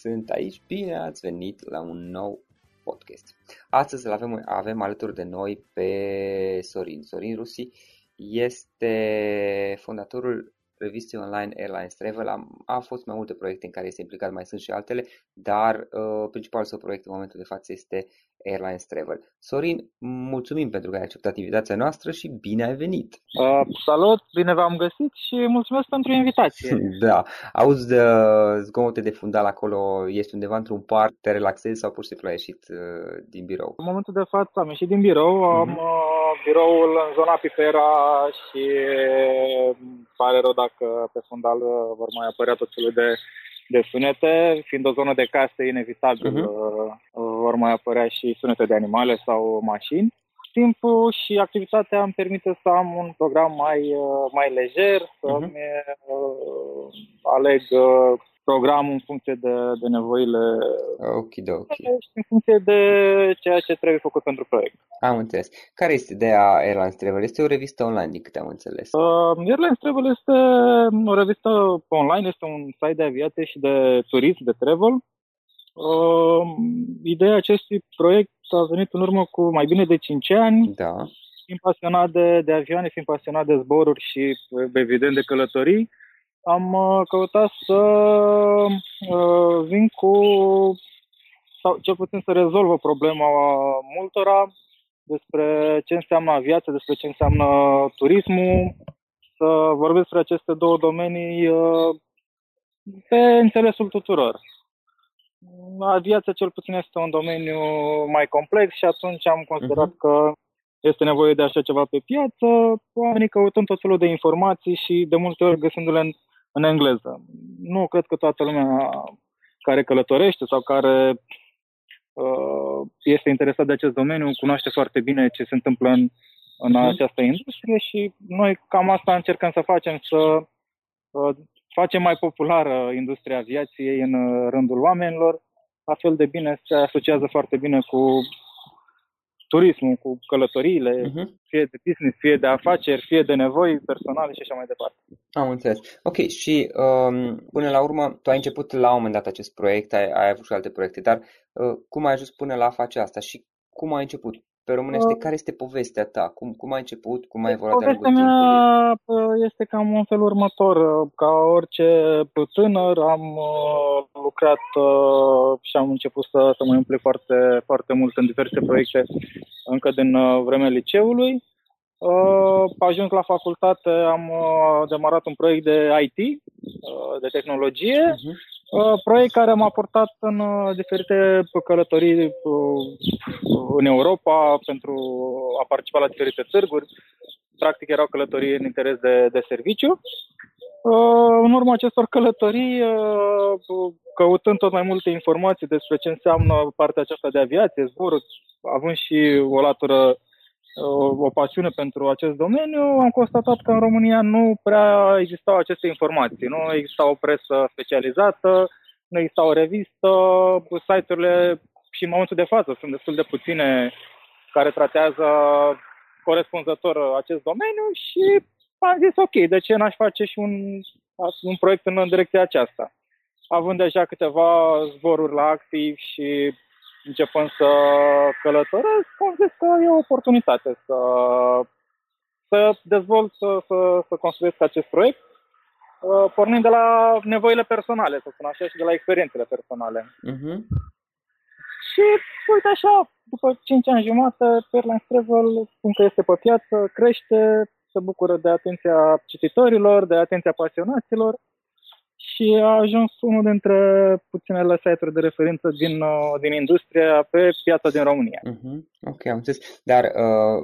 Sunt aici, bine ați venit la un nou podcast. Astăzi îl avem, avem alături de noi pe Sorin. Sorin Rusi este fondatorul revistei online Airlines Travel. Am, a fost mai multe proiecte în care este implicat, mai sunt și altele, dar uh, principalul său proiect în momentul de față este Airlines Travel. Sorin, mulțumim pentru că ai acceptat invitația noastră și bine ai venit! Uh, salut, bine v-am găsit și mulțumesc pentru invitație! da, auzi de zgomote de fundal acolo, ești undeva într-un parc, te relaxezi sau pur și simplu ai ieșit uh, din birou? În momentul de față am ieșit din birou, uh-huh. am mhm. uh, biroul în zona Pipera și pare rău dacă pe fundal uh, vor mai apărea tot felul de de sunete, fiind o zonă de case, inevitabil uh-huh. vor mai apărea și sunete de animale sau mașini. Timpul și activitatea îmi permite să am un program mai, uh, mai lejer, să-mi uh-huh. aleg uh, programul în funcție de, de nevoile Okidoki. și în funcție de ceea ce trebuie făcut pentru proiect. Am înțeles. Care este ideea Airlines Travel? Este o revistă online, din câte am înțeles. Uh, Airlines Travel este o revistă online, este un site de aviație și de turism, de travel. Uh, ideea acestui proiect a venit în urmă cu mai bine de 5 ani. Da. Fiind pasionat de, de avioane, fiind pasionat de zboruri și, evident, de călătorii, am uh, căutat să uh, vin cu, sau cel puțin să rezolvă problema multora despre ce înseamnă aviația, despre ce înseamnă turismul, să vorbesc despre aceste două domenii uh, pe înțelesul tuturor. Aviația cel puțin este un domeniu mai complex și atunci am considerat uh-huh. că este nevoie de așa ceva pe piață, oamenii căutând tot felul de informații și de multe ori găsindu-le în, în engleză. Nu cred că toată lumea care călătorește sau care uh, este interesat de acest domeniu cunoaște foarte bine ce se întâmplă în, în uh-huh. această industrie și noi cam asta încercăm să facem, să uh, facem mai populară industria aviației în uh, rândul oamenilor, la fel de bine se asociază foarte bine cu turismul, cu călătoriile, uh-huh. fie de business, fie de afaceri, fie de nevoi personale și așa mai departe. Am înțeles. Ok, și um, până la urmă, tu ai început la un moment dat acest proiect, ai, ai avut și alte proiecte, dar uh, cum ai ajuns până la a face asta și cum ai început? Pe românește, uh, care este povestea ta? Cum, cum ai început? Cum ai evoluat de Povestea mea este cam în felul următor. Ca orice tânăr am uh, lucrat uh, și am început să, să mă implic foarte, foarte mult în diverse proiecte încă din uh, vremea liceului. Uh, ajuns la facultate, am uh, demarat un proiect de IT, uh, de tehnologie, uh-huh. Uh, proiect care m-a portat în uh, diferite călătorii uh, în Europa pentru a participa la diferite târguri. Practic erau călătorii în interes de, de serviciu. În urma acestor călătorii, căutând tot mai multe informații despre ce înseamnă partea aceasta de aviație, zboruri, având și o latură o pasiune pentru acest domeniu, am constatat că în România nu prea existau aceste informații. Nu exista o presă specializată, nu exista o revistă, site-urile și în momentul de față sunt destul de puține care tratează corespunzător acest domeniu și am zis ok, de ce n-aș face și un, un proiect în direcția aceasta. Având deja câteva zboruri la activ și începând să călătoresc, am zis că e o oportunitate să, să dezvolt, să, să, să construiesc acest proiect, uh, pornind de la nevoile personale, să spun așa, și de la experiențele personale. Uh-huh. Și uite așa, după 5 ani jumate, Airlines Travel spun că este pe piață, crește, se bucură de atenția cititorilor, de atenția pasionaților și a ajuns unul dintre puținele site-uri de referință din, uh, din industrie pe piața din România. Uh-huh. Ok, am înțeles. Dar uh,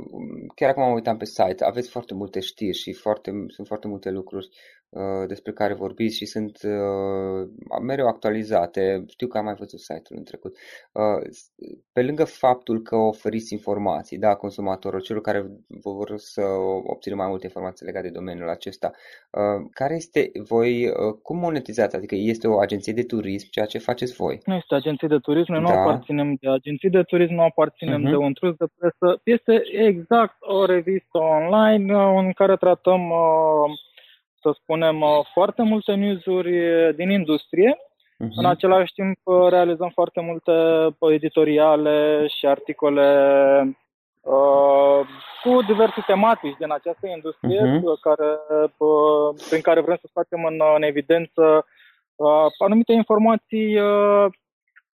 chiar acum am uitat pe site, aveți foarte multe știri și foarte, sunt foarte multe lucruri Uh, despre care vorbiți și sunt uh, mereu actualizate. Știu că am mai văzut site-ul în trecut. Uh, pe lângă faptul că oferiți informații, da, consumatorilor, celor care vor să obțină mai multe informații legate de domeniul acesta, care este voi, cum monetizați? Adică este o agenție de turism, ceea ce faceți voi? Nu este agenție de turism, noi da. nu aparținem de agenții de turism, nu aparținem uh-huh. de un trus de presă. Este exact o revistă online în care tratăm uh, să spunem, uh, foarte multe newsuri din industrie. Uh-huh. În același timp uh, realizăm foarte multe uh, editoriale și articole uh, cu diverse tematici din această industrie uh-huh. care, uh, prin care vrem să scoatem în, în evidență uh, anumite informații uh,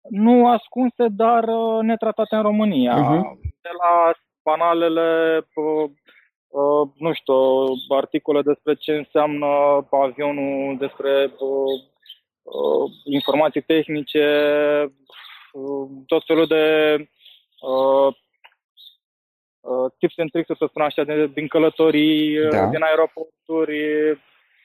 nu ascunse, dar uh, netratate în România. Uh-huh. De la banalele uh, Uh, nu știu, articole despre ce înseamnă avionul, despre uh, uh, informații tehnice, uh, tot felul de uh, uh, tips and tricks, să spun așa, de, din călătorii, uh, da. din aeroporturi,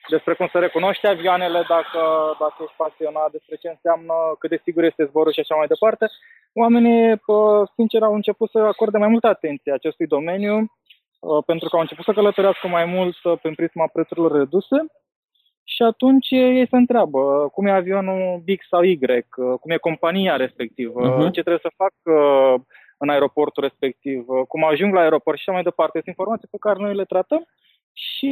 despre cum să recunoști avioanele dacă, dacă ești pasionat, despre ce înseamnă, cât de sigur este zborul și așa mai departe. Oamenii, uh, sincer, au început să acorde mai multă atenție acestui domeniu Uh, pentru că au început să călătorească mai mult uh, prin prisma prețurilor reduse și atunci ei se întreabă uh, cum e avionul X sau Y, cum e compania respectivă, uh-huh. ce trebuie să fac în aeroportul respectiv, cum ajung la aeroport și așa mai departe. Sunt informații pe care noi le tratăm și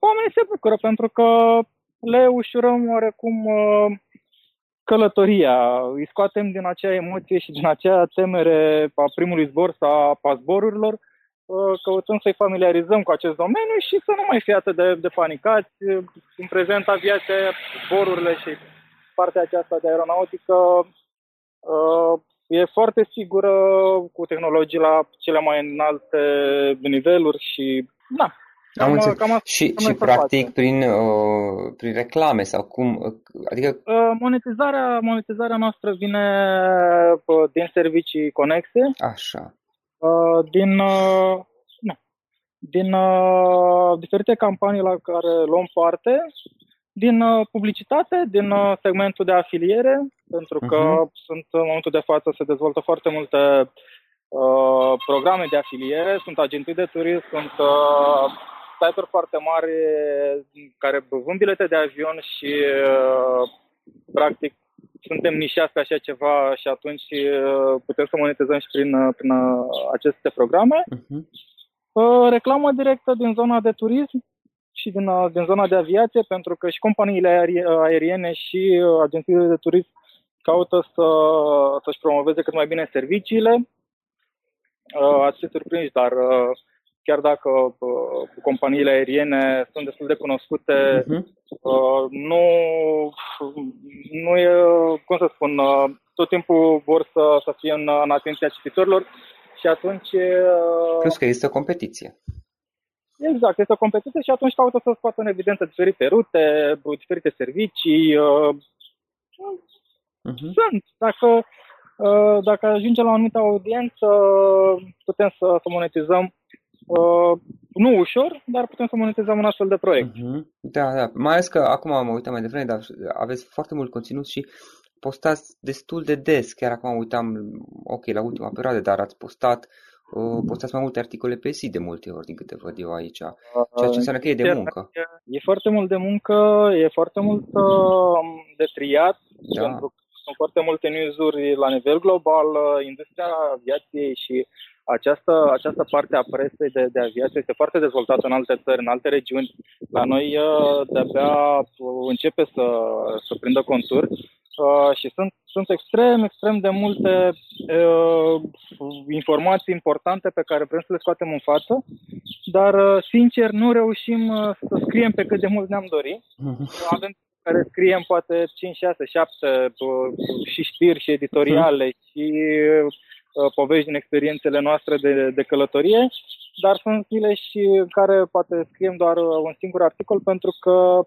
oamenii se bucură pentru că le ușurăm oarecum călătoria, îi scoatem din acea emoție și din acea temere a primului zbor sau a zborurilor, căutând să-i familiarizăm cu acest domeniu și să nu mai fie atât de, de panicați. În prezent aviația, zborurile și partea aceasta de aeronautică e foarte sigură, cu tehnologii la cele mai înalte niveluri și na, am înțeles. Cam și, și practic prin, uh, prin reclame sau cum? Uh, adică... Uh, monetizarea, monetizarea noastră vine uh, din servicii conexe. Așa. Uh, din uh, nu, din uh, diferite campanii la care luăm parte, din uh, publicitate, din uh, segmentul de afiliere, pentru că uh-huh. sunt în momentul de față se dezvoltă foarte multe uh, programe de afiliere, sunt agenții de turism, sunt uh, site-uri foarte mari care vând bilete de avion și uh, practic suntem nișați pe așa ceva și atunci uh, putem să monetizăm și prin, uh, prin aceste programe. Uh-huh. Reclamă directă din zona de turism și din, din zona de aviație, pentru că și companiile aeriene și agențiile de turism caută să, să-și promoveze cât mai bine serviciile. Ați fi surprinși, dar chiar dacă uh, companiile aeriene sunt destul de cunoscute, uh-huh. uh, nu, nu e, cum să spun, uh, tot timpul vor să, să fie în, în atenția cititorilor și atunci... Uh, Plus că există o competiție. Exact, este o competiție și atunci caută să scoată în evidență diferite rute, diferite servicii. Uh, uh-huh. Sunt. Dacă, uh, dacă ajungem la o anumită audiență, putem să, să monetizăm Uh, nu ușor, dar putem să monetizăm un astfel de proiect. Uh-huh. Da, da. Mai ales că acum am uitat mai devreme, dar aveți foarte mult conținut și postați destul de des. Chiar acum uitam, ok, la ultima perioadă, dar ați postat uh, postați mai multe articole pe zi de multe ori din câte văd eu aici, ceea ce înseamnă că e de muncă. E, e foarte mult de muncă, e foarte mult uh, de triat, da. pentru că sunt foarte multe news-uri la nivel global, uh, industria aviației și această, această parte a presei de, de aviație este foarte dezvoltată în alte țări, în alte regiuni. La noi uh, de-abia uh, începe să, să prindă conturi uh, și sunt, sunt extrem, extrem de multe uh, informații importante pe care vrem să le scoatem în față, dar uh, sincer nu reușim uh, să scriem pe cât de mult ne-am dorit. Mhm. Avem care scriem poate 5, 6, 7 și știri și editoriale și Uh, povești din experiențele noastre de, de călătorie, dar sunt zile și în care poate scriem doar uh, un singur articol pentru că uh,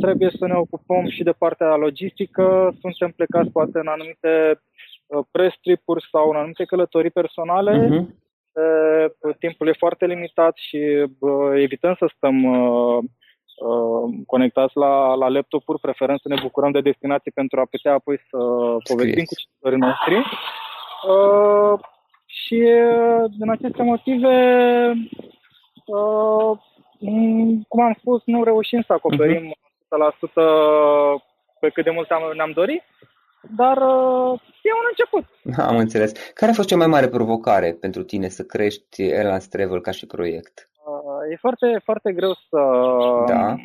trebuie să ne ocupăm și de partea logistică, suntem plecați poate în anumite press trip-uri sau în anumite călătorii personale, uh-huh. timpul e foarte limitat și evităm să stăm conectați la, la laptop-uri, preferăm să ne bucurăm de destinații pentru a putea apoi să povestim cu cititorii noștri. Uh, și uh, din aceste motive, uh, cum am spus, nu reușim să acoperim uh-huh. 100% pe cât de mult am, ne-am dorit, dar uh, e un început. Am înțeles. Care a fost cea mai mare provocare pentru tine să crești Airlines Travel ca și proiect? Uh, e foarte, foarte greu să, da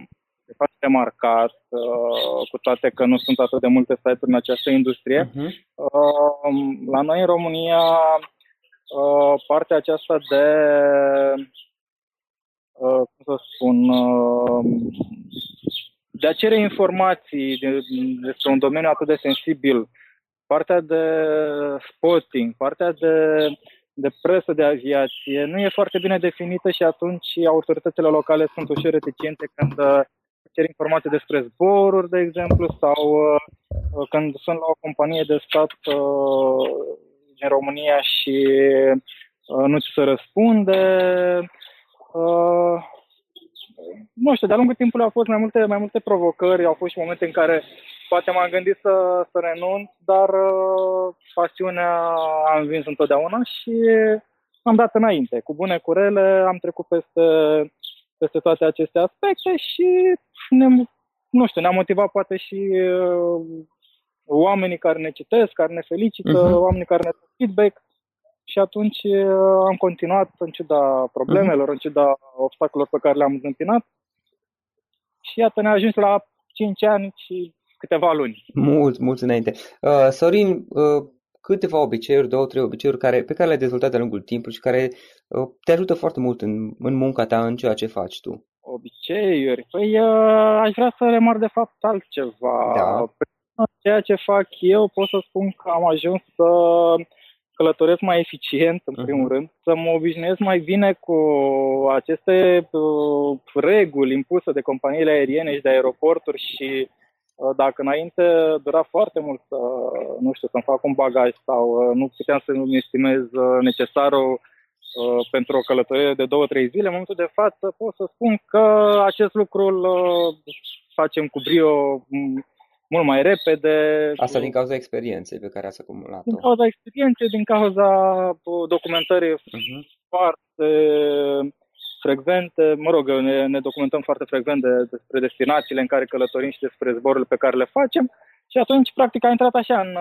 e foarte marcat, uh, cu toate că nu sunt atât de multe site-uri în această industrie. Uh-huh. Uh, la noi în România, uh, partea aceasta de, uh, cum să spun, uh, de a cere informații de, despre un domeniu atât de sensibil, partea de spotting, partea de de presă de aviație nu e foarte bine definită și atunci autoritățile locale sunt ușor reticente când uh, cer informații despre zboruri, de exemplu, sau uh, uh, când sunt la o companie de stat uh, din România și uh, nu ți se răspunde. Uh, nu știu, de-a lungul timpului au fost mai multe, mai multe provocări, au fost și momente în care poate m-am gândit să, să renunț, dar uh, pasiunea a învins întotdeauna și am dat înainte. Cu bune, cu rele, am trecut peste peste toate aceste aspecte și ne, nu știu, ne-a motivat poate și uh, oamenii care ne citesc, care ne felicită, uh-huh. oamenii care ne dau feedback și atunci uh, am continuat în ciuda problemelor, uh-huh. în ciuda obstacolelor pe care le-am întâmpinat și iată ne-a ajuns la 5 ani și câteva luni. Mulți, mulți înainte. Uh, Sorin, uh, câteva obiceiuri, două, trei obiceiuri care, pe care le-ai dezvoltat de-a lungul timpului și care uh, te ajută foarte mult în, în munca ta, în ceea ce faci tu. Obiceiuri? Păi uh, aș vrea să remarc de fapt altceva. Da. Ceea ce fac eu, pot să spun că am ajuns să călătoresc mai eficient, în primul uh-huh. rând, să mă obișnuiesc mai bine cu aceste uh, reguli impuse de companiile aeriene și de aeroporturi și uh, dacă înainte dura foarte mult să, nu știu, să-mi fac un bagaj sau uh, nu puteam să-mi estimez uh, necesarul uh, pentru o călătorie de două-trei zile, în momentul de față pot să spun că acest lucru îl uh, facem cu brio mult mai repede. Asta din cauza experienței pe care ați acumulat-o. Din cauza experienței, din cauza uh, documentării uh-huh. foarte frecvente, mă rog, ne, ne documentăm foarte frecvent de, despre destinațiile în care călătorim și despre zborurile pe care le facem și atunci, practic, a intrat așa în,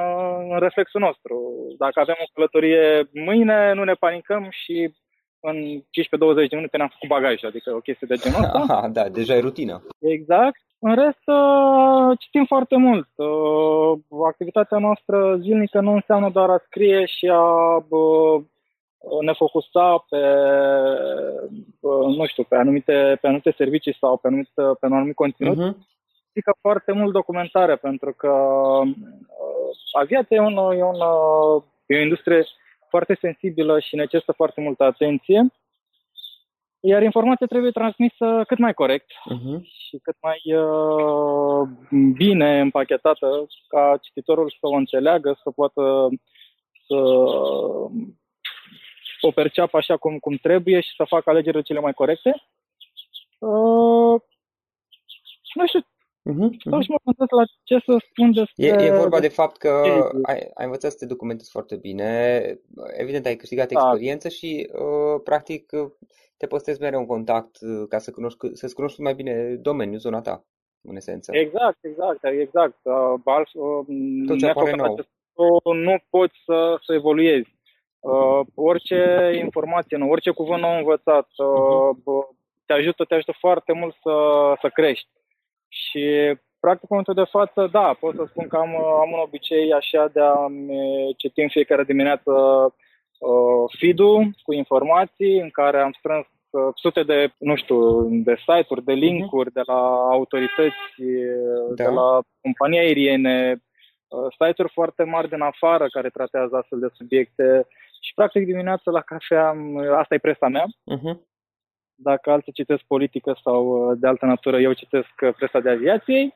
în reflexul nostru. Dacă avem o călătorie mâine, nu ne panicăm și în 15-20 de minute ne-am făcut bagajul, adică o chestie de genul ăsta. Aha, da, deja e rutină. Exact. În rest, uh, citim foarte mult. Uh, activitatea noastră zilnică nu înseamnă doar a scrie și a uh, ne focusa pe, nu știu, pe anumite, pe anumite servicii sau pe, anumit, pe un anumit conținut. Uh-huh. Adică foarte mult documentare, pentru că aviația e, un, e, un, e o industrie foarte sensibilă și necesită foarte multă atenție iar informația trebuie transmisă cât mai corect uh-huh. și cât mai uh, bine împachetată ca cititorul să o înțeleagă, să poată să o perceapă așa cum, cum trebuie și să facă alegerile cele mai corecte. Uh, nu știu, Uh-huh, uh-huh. și mă gândesc la ce să spun despre... E, e vorba de fapt că ai, ai învățat să te documentezi foarte bine, evident ai câștigat da. experiență și uh, practic te păstrezi mereu în contact uh, ca să cunoști, să-ți cunoști mai bine domeniul, zona ta, în esență. Exact, exact, exact. Uh, uh, Tot ce apare nou. Nu poți să, să evoluezi. Uh, orice informație nouă, orice cuvânt nou învățat uh, te ajută, te ajută foarte mult să, să crești. Și practic, în momentul de față, da, pot să spun că am, am un obicei așa de a citi în fiecare dimineață uh, feed-ul cu informații în care am strâns uh, sute de, nu știu, de site-uri, de linkuri de la autorități, uh, da. de la companii aeriene, uh, site-uri foarte mari din afară care tratează astfel de subiecte și practic dimineața la cafea, asta e presa mea. Uh-huh. Dacă alții citesc politică sau de altă natură, eu citesc presa de aviației.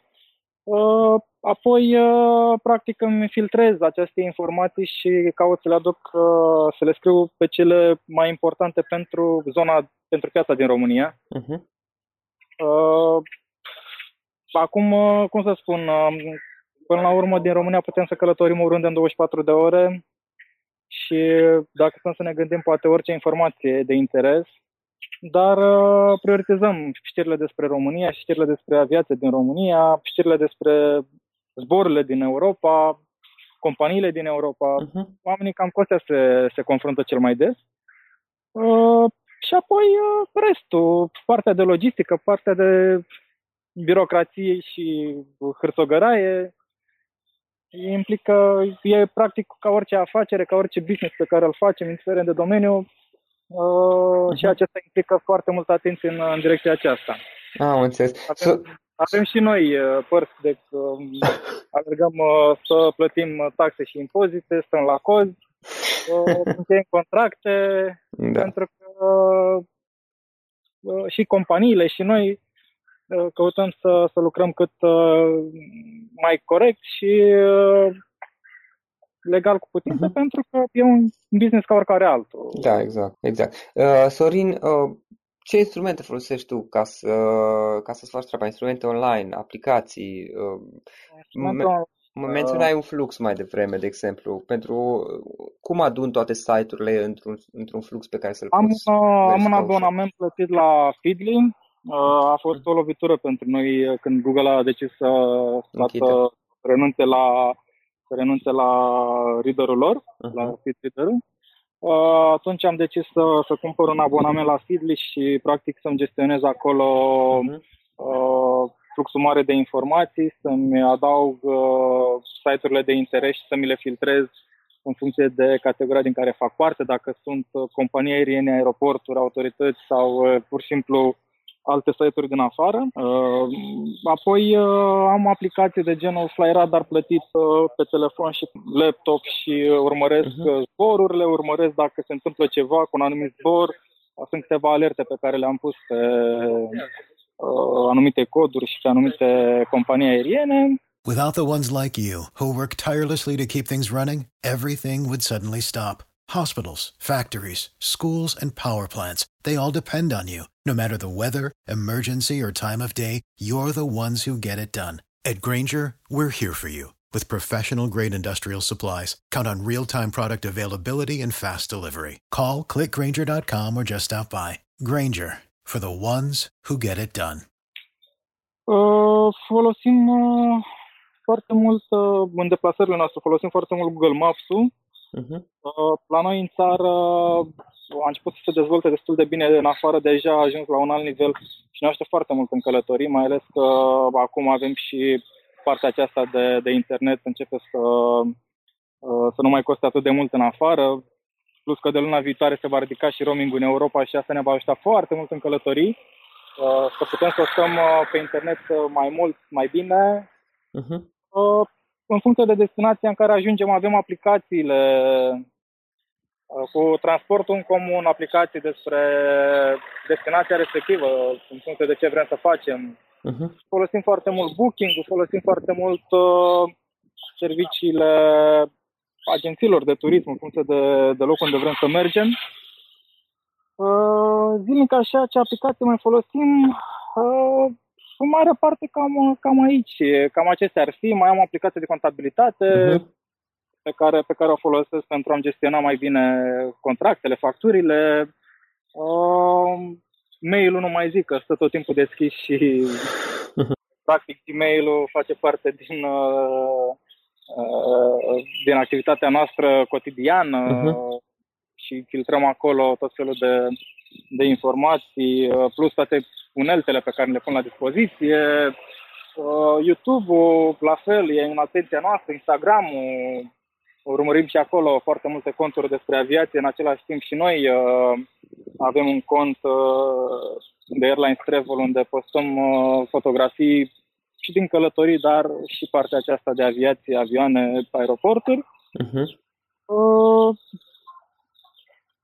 Uh, apoi, uh, practic, îmi filtrez aceste informații și caut să le aduc, uh, să le scriu pe cele mai importante pentru zona, pentru piața din România. Uh-huh. Acum, cum să spun, până la urmă, din România putem să călătorim oriunde în 24 de ore și dacă să ne gândim, poate orice informație de interes, dar uh, prioritizăm știrile despre România, știrile despre aviație din România, știrile despre zborurile din Europa, companiile din Europa. Uh-huh. Oamenii cam cu astea se, se confruntă cel mai des. Uh, și apoi uh, restul, partea de logistică, partea de birocrație și hârțogăraie, implică, e practic ca orice afacere, ca orice business pe care îl facem, indiferent de domeniu, uh, și acesta implică foarte multă atenție în, în direcția aceasta. Ah, am înțeles. Avem, so... avem și noi uh, părți, deci uh, alergăm uh, să plătim taxe și impozite, stăm la cozi, uh, încheiem contracte, da. pentru că uh, și companiile și noi uh, căutăm să, să lucrăm cât uh, mai corect și uh, legal cu putință, uh-huh. pentru că e un business ca oricare altul. Da, exact. exact. Uh, Sorin, uh, ce instrumente folosești tu ca, să, ca să-ți faci treaba? Instrumente online, aplicații? Uh, mă menționai un flux mai devreme, de exemplu. Pentru cum adun toate site-urile într-un, într-un flux pe care să-l am, poți uh, Am un abonament plătit la Feedly. Uh, a fost o lovitură pentru noi când Google a decis să, să renunțe la să renunțe la readerul lor, uh-huh. la feed reader uh, atunci am decis să, să cumpăr un abonament la Feedly și practic să-mi gestionez acolo uh-huh. uh, fluxul mare de informații, să-mi adaug uh, site-urile de interes și să mi le filtrez în funcție de categoria din care fac parte, dacă sunt uh, companii aeriene, aeroporturi, autorități sau uh, pur și simplu alte site-uri din afară. Uh, apoi am aplicații de genul FlyRadar plătit pe telefon și laptop și urmăresc uh-huh. zborurile, urmăresc dacă se întâmplă ceva cu un anumit zbor. Sunt câteva alerte pe care le-am pus pe anumite coduri și pe anumite companii aeriene. Without the ones like you, who work tirelessly to keep things running, everything would suddenly stop. Hospitals, factories, schools, and power plants, they all depend on you. No matter the weather, emergency, or time of day, you're the ones who get it done. At Granger, we're here for you with professional grade industrial supplies. Count on real time product availability and fast delivery. Call clickgranger.com or just stop by. Granger for the ones who get it done. Uh, folosim uh, foarte mult uh, în deplasările noastre, folosim foarte mult Google Maps-ul. Uh-huh. La noi în țară a început să se dezvolte destul de bine în afară, deja a ajuns la un alt nivel și ne ajută foarte mult în călătorii, mai ales că acum avem și partea aceasta de, de internet începe să, uh, să nu mai coste atât de mult în afară, plus că de luna viitoare se va ridica și roaming în Europa și asta ne va ajuta foarte mult în călătorii, uh, să putem să stăm pe internet mai mult, mai bine, uh-huh. Uh, în funcție de destinația în care ajungem, avem aplicațiile uh, cu transportul în comun, aplicații despre destinația respectivă, în funcție de ce vrem să facem. Uh-huh. Folosim foarte mult booking folosim foarte mult uh, serviciile agențiilor de turism în funcție de, de loc unde vrem să mergem. Uh, zilnic așa, ce aplicații mai folosim? Uh, în mare parte cam, cam aici, cam acestea ar fi. Mai am o aplicație de contabilitate uh-huh. pe, care, pe care o folosesc pentru a-mi gestiona mai bine contractele, facturile. Uh, mail-ul nu mai zic că stă tot timpul deschis și uh-huh. practic mail-ul face parte din, uh, uh, din activitatea noastră cotidiană uh-huh. și filtrăm acolo tot felul de, de informații, uh, plus toate uneltele pe care le pun la dispoziție. Uh, YouTube-ul, la fel, e în atenția noastră, Instagram-ul, urmărim și acolo foarte multe conturi despre aviație. În același timp și noi uh, avem un cont uh, de Airlines Travel unde postăm uh, fotografii și din călătorii, dar și partea aceasta de aviație, avioane, aeroporturi. Uh-huh. Uh,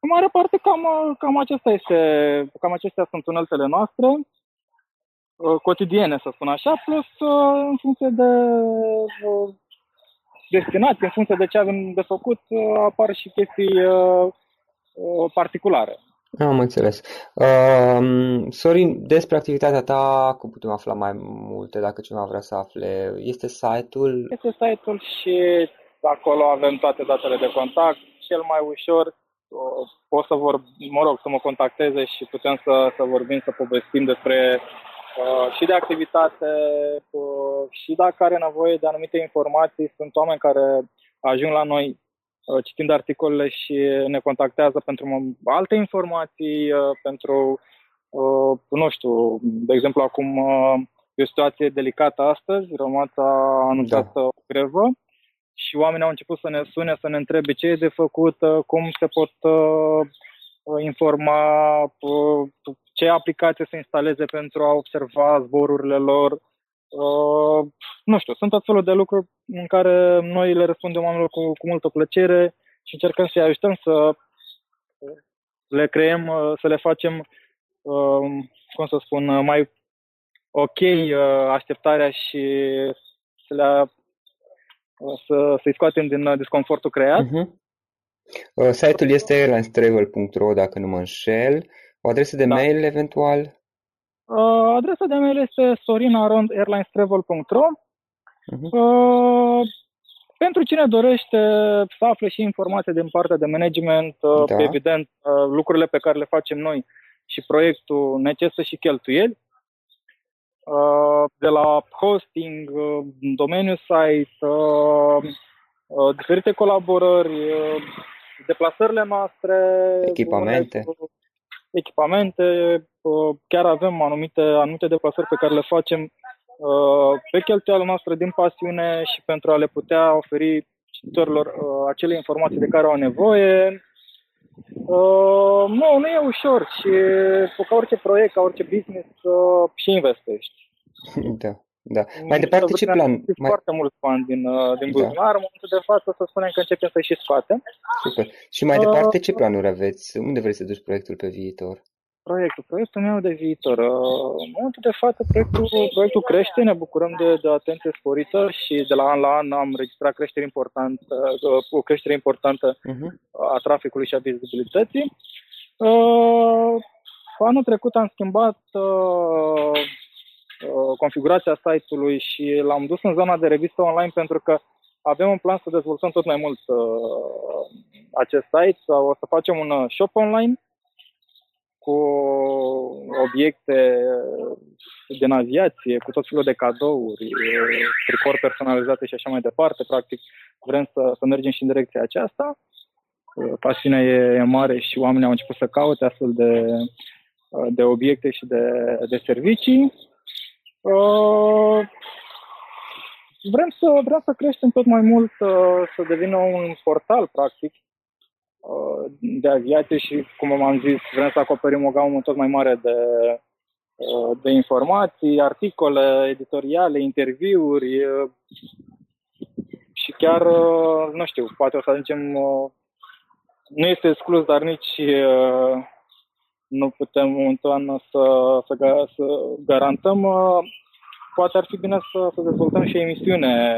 în mare parte, cam, cam, acesta este, cam acestea sunt uneltele noastre uh, cotidiene, să spun așa, plus uh, în funcție de uh, destinație, în funcție de ce avem de făcut, apar și chestii particulare. Am înțeles. Uh, Sorin, despre activitatea ta, cum putem afla mai multe dacă cineva vrea să afle? Este site-ul? Este site-ul și acolo avem toate datele de contact. Cel mai ușor pot să vor, mă rog, să mă contacteze și putem să, să vorbim, să povestim despre uh, și de activitate uh, și dacă are nevoie de anumite informații. Sunt oameni care ajung la noi uh, citind articolele și ne contactează pentru alte informații, uh, pentru, uh, nu știu, de exemplu acum uh, e o situație delicată astăzi, Romața a anunțat da. o grevă și oamenii au început să ne sune, să ne întrebe ce e de făcut, cum se pot uh, informa, uh, ce aplicație să instaleze pentru a observa zborurile lor. Uh, nu știu, sunt tot felul de lucruri în care noi le răspundem oamenilor cu, cu multă plăcere și încercăm să-i ajutăm să le creăm, uh, să le facem, uh, cum să spun, mai ok uh, așteptarea și să le să, să-i scoatem din uh, disconfortul creat. Uh-huh. Uh, site-ul este airlinestravel.ro dacă nu mă înșel. O adresă de da. mail eventual? Uh, adresa de mail este sorinarondairlinestravel.ro uh-huh. uh, Pentru cine dorește să afle și informații din partea de management, uh, da. evident, uh, lucrurile pe care le facem noi și proiectul necesită și cheltuieli, Uh, de la hosting, uh, domeniul site, uh, diferite colaborări, deplasările noastre, echipamente. Echipamente, chiar avem anumite, anumite deplasări pe care le facem pe cheltuială noastră din pasiune și pentru a le putea oferi cititorilor acele informații de care au nevoie. Nu, nu e ușor și ca orice proiect, ca orice business și investești. Da. Da. Mai departe, ce plan? Mai... foarte mult bani din, uh, din da. buzunar. Da. În momentul de față să spunem că începem să și scoatem. Super. Și mai departe, ce planuri aveți? Unde vrei să duci proiectul pe viitor? Proiectul, proiectul meu de viitor. Uh, în momentul de față, proiectul, proiectul crește, ne bucurăm de, de atenție sporită și de la an la an am registrat creștere importantă, uh, o creștere importantă uh-huh. a traficului și a vizibilității. Uh, anul trecut am schimbat uh, Uh, configurația site-ului și l-am dus în zona de revistă online pentru că avem un plan să dezvoltăm tot mai mult uh, acest site. O să facem un uh, shop online cu obiecte din aviație, cu tot felul de cadouri, tricori personalizate și așa mai departe. Practic, vrem să, să mergem și în direcția aceasta. Pasiunea e, e mare și oamenii au început să caute astfel de, de obiecte și de, de servicii. Uh, vrem să, vrem să creștem tot mai mult, uh, să devină un portal, practic, uh, de aviație și, cum am zis, vrem să acoperim o gamă tot mai mare de, de informații, articole editoriale, interviuri și chiar, nu știu, poate o să ajungem, nu este exclus, dar nici nu putem momentan să, să, să garantăm. Uh, poate ar fi bine să, să dezvoltăm și emisiune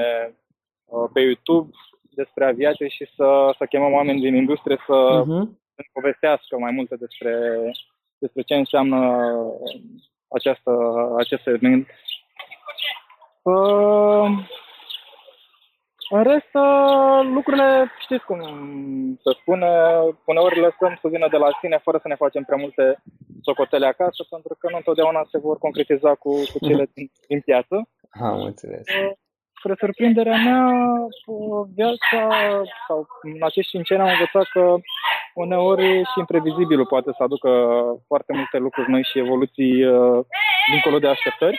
uh, pe YouTube despre aviație și să, să chemăm oameni din industrie să uh-huh. povestească mai multe despre, despre ce înseamnă această, acest segment. Uh, în rest, uh, lucrurile, știți cum se spune, uneori lăsăm să vină de la sine fără să ne facem prea multe socotele acasă, pentru că nu întotdeauna se vor concretiza cu, cu cele din, din piață. Am înțeles. Uh, spre surprinderea mea, uh, viața sau în acești cinci ani am învățat că uneori și imprevizibilul poate să aducă foarte multe lucruri noi și evoluții dincolo de așteptări.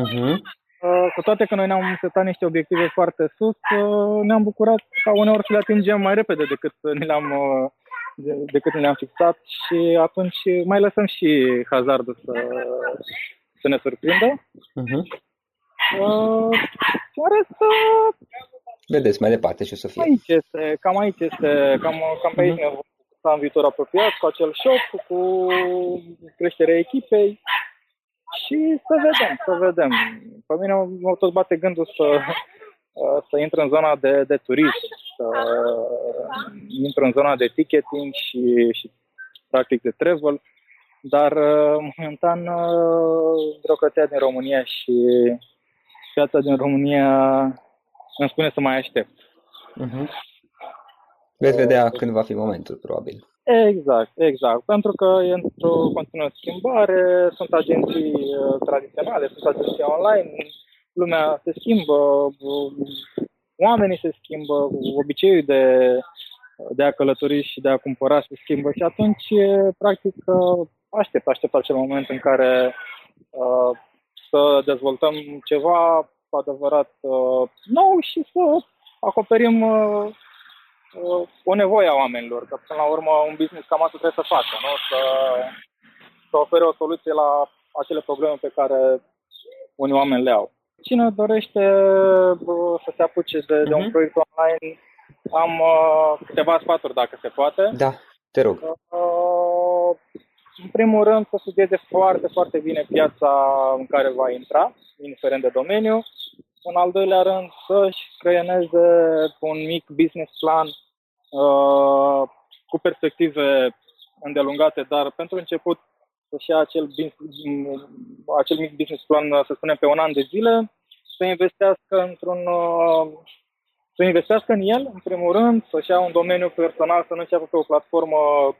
Uh-huh. Uh, cu toate că noi ne-am setat niște obiective foarte sus, uh, ne-am bucurat ca uneori să le atingem mai repede decât ne le-am, uh, decât ne le-am fixat și atunci mai lăsăm și hazardul să, să ne surprindă. Uh-huh. Uh, rest, uh, Vedeți mai departe ce să fie. Aici este, cam aici este, cam, cam pe aici uh-huh. ne în viitor apropiat cu acel shop, cu creșterea echipei și să vedem, să vedem. Pe mine mă tot bate gândul să, să intru în zona de, de turism, să intru în zona de ticketing și, și practic de travel, dar momentan birocrația din România și piața din România îmi spune să mai aștept. Uh-huh. Veți vedea când va fi momentul, probabil. Exact, exact. Pentru că e într-o continuă schimbare, sunt agenții uh, tradiționale, sunt agenții online, lumea se schimbă, uh, oamenii se schimbă, obiceiul de, de a călători și de a cumpăra se schimbă și atunci, practic, uh, aștept, aștept acel moment în care uh, să dezvoltăm ceva cu adevărat uh, nou și să acoperim uh, o nevoie a oamenilor, că până la urmă un business cam asta trebuie să facă, nu? Să, să ofere o soluție la acele probleme pe care unii oameni le au. Cine dorește să se apuce de, de un mhm. proiect online, am uh, câteva sfaturi dacă se poate. Da, te rog. Uh, în primul rând să studieze foarte, foarte bine piața în care va intra, indiferent de domeniu. În al doilea rând, să-și creioneze un mic business plan uh, cu perspective îndelungate, dar pentru început să-și ia acel, acel mic business plan, să spunem, pe un an de zile, să investească într-un uh, să investească în el, în primul rând, să-și ia un domeniu personal, să nu înceapă pe o platformă uh,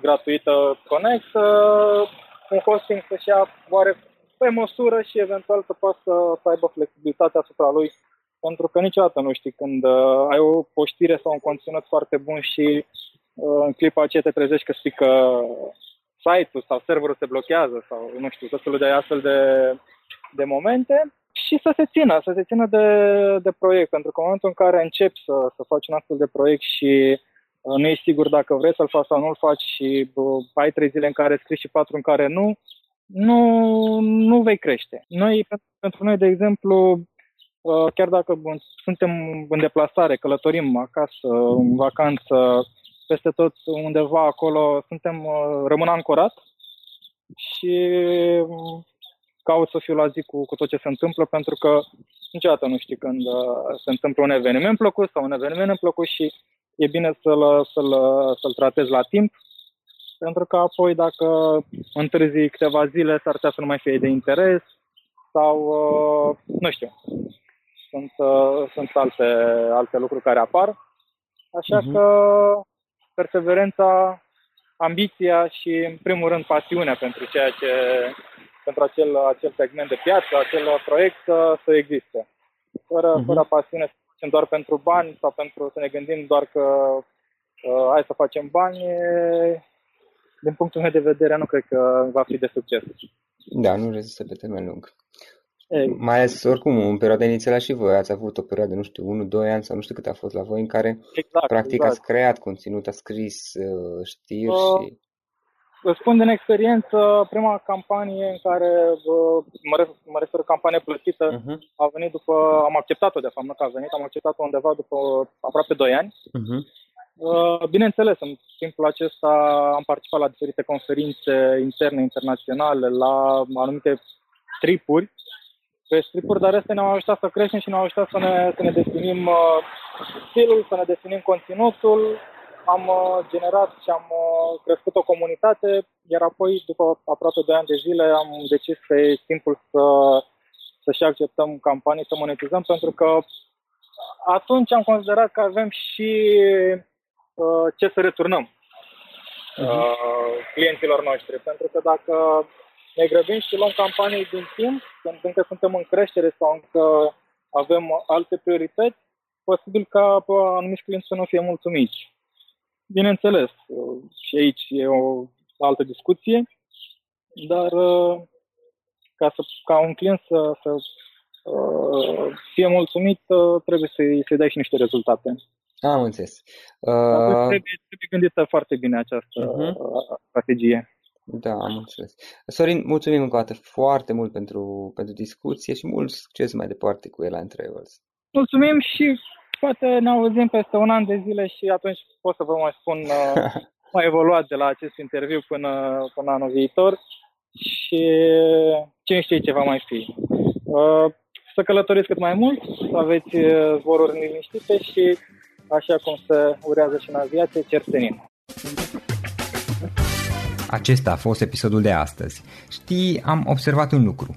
gratuită Connect, uh, un hosting să-și ia oare pe măsură și eventual să poată să, să aibă flexibilitate asupra lui, pentru că niciodată nu știi când uh, ai o poștire sau un conținut foarte bun și uh, în clipa aceea te trezești că spică site-ul sau serverul se blochează sau nu știu, tot felul de astfel de, de momente și să se țină, să se țină de, de proiect, pentru că în momentul în care începi să, să faci un astfel de proiect și uh, nu ești sigur dacă vrei să-l faci sau nu-l faci și uh, ai trei zile în care scrii și patru în care nu, nu, nu vei crește. Noi, pentru noi, de exemplu, uh, chiar dacă suntem în deplasare, călătorim acasă, în vacanță, peste tot undeva acolo, suntem, uh, rămân ancorat și um, caut să fiu la zi cu, cu tot ce se întâmplă, pentru că niciodată nu știi când uh, se întâmplă un eveniment plăcut sau un eveniment neplăcut și e bine să-l, să-l, să-l tratezi la timp, pentru că apoi dacă întârzi câteva zile s-ar putea să nu mai fie de interes sau, uh, nu știu, sunt, uh, sunt alte, alte lucruri care apar. Așa uh-huh. că perseverența, ambiția și, în primul rând, pasiunea pentru ceea ce pentru acel, acel segment de piață, acel proiect să, să existe. Fără, uh-huh. fără pasiune să facem doar pentru bani sau pentru să ne gândim doar că uh, hai să facem bani, din punctul meu de vedere, nu cred că va fi de succes. Da, nu rezistă pe termen lung. Ei. Mai ales, oricum, în perioada inițială și voi ați avut o perioadă, nu știu, 1-2 ani sau nu știu cât a fost la voi, în care exact, practic exact. ați creat conținut, ați scris uh, știri uh, și... Vă spun din experiență, prima campanie în care, uh, mă refer, mă refer campanie plătită, uh-huh. a venit după, am acceptat-o de fapt, nu că a venit, am acceptat-o undeva după aproape 2 ani. Uh-huh. Bineînțeles, în timpul acesta am participat la diferite conferințe interne, internaționale, la anumite tripuri pe stripuri, dar astea ne-au ajutat să creștem și ne-au ajutat să ne, să ne definim uh, stilul, să ne definim conținutul. Am uh, generat și am uh, crescut o comunitate, iar apoi, după aproape 2 ani de zile, am decis că e timpul să, să și acceptăm campanii, să monetizăm, pentru că atunci am considerat că avem și uh, ce să returnăm uh, uh-huh. clienților noștri. Pentru că dacă ne grăbim și luăm campanii din timp, când încă suntem în creștere sau încă avem alte priorități, posibil ca anumiți clienți să nu fie mulțumiți. Bineînțeles, și aici e o altă discuție, dar ca, să, ca un client să, să uh, fie mulțumit, trebuie să-i, să dai și niște rezultate. Am înțeles. Uh... Trebuie, trebuie gândită foarte bine această uh-huh. strategie. Da, am înțeles. Sorin, mulțumim încă o dată foarte mult pentru, pentru discuție și mult succes mai departe cu Ela Travels. Mulțumim și poate ne auzim peste un an de zile și atunci pot să vă mai spun uh, mai evoluat de la acest interviu până, până anul viitor și cine știe ce va mai fi. Uh, să călătoriți cât mai mult, să aveți uh, zboruri liniștite și așa cum se urează și în aviație, cersenin. Acesta a fost episodul de astăzi. Știi, am observat un lucru.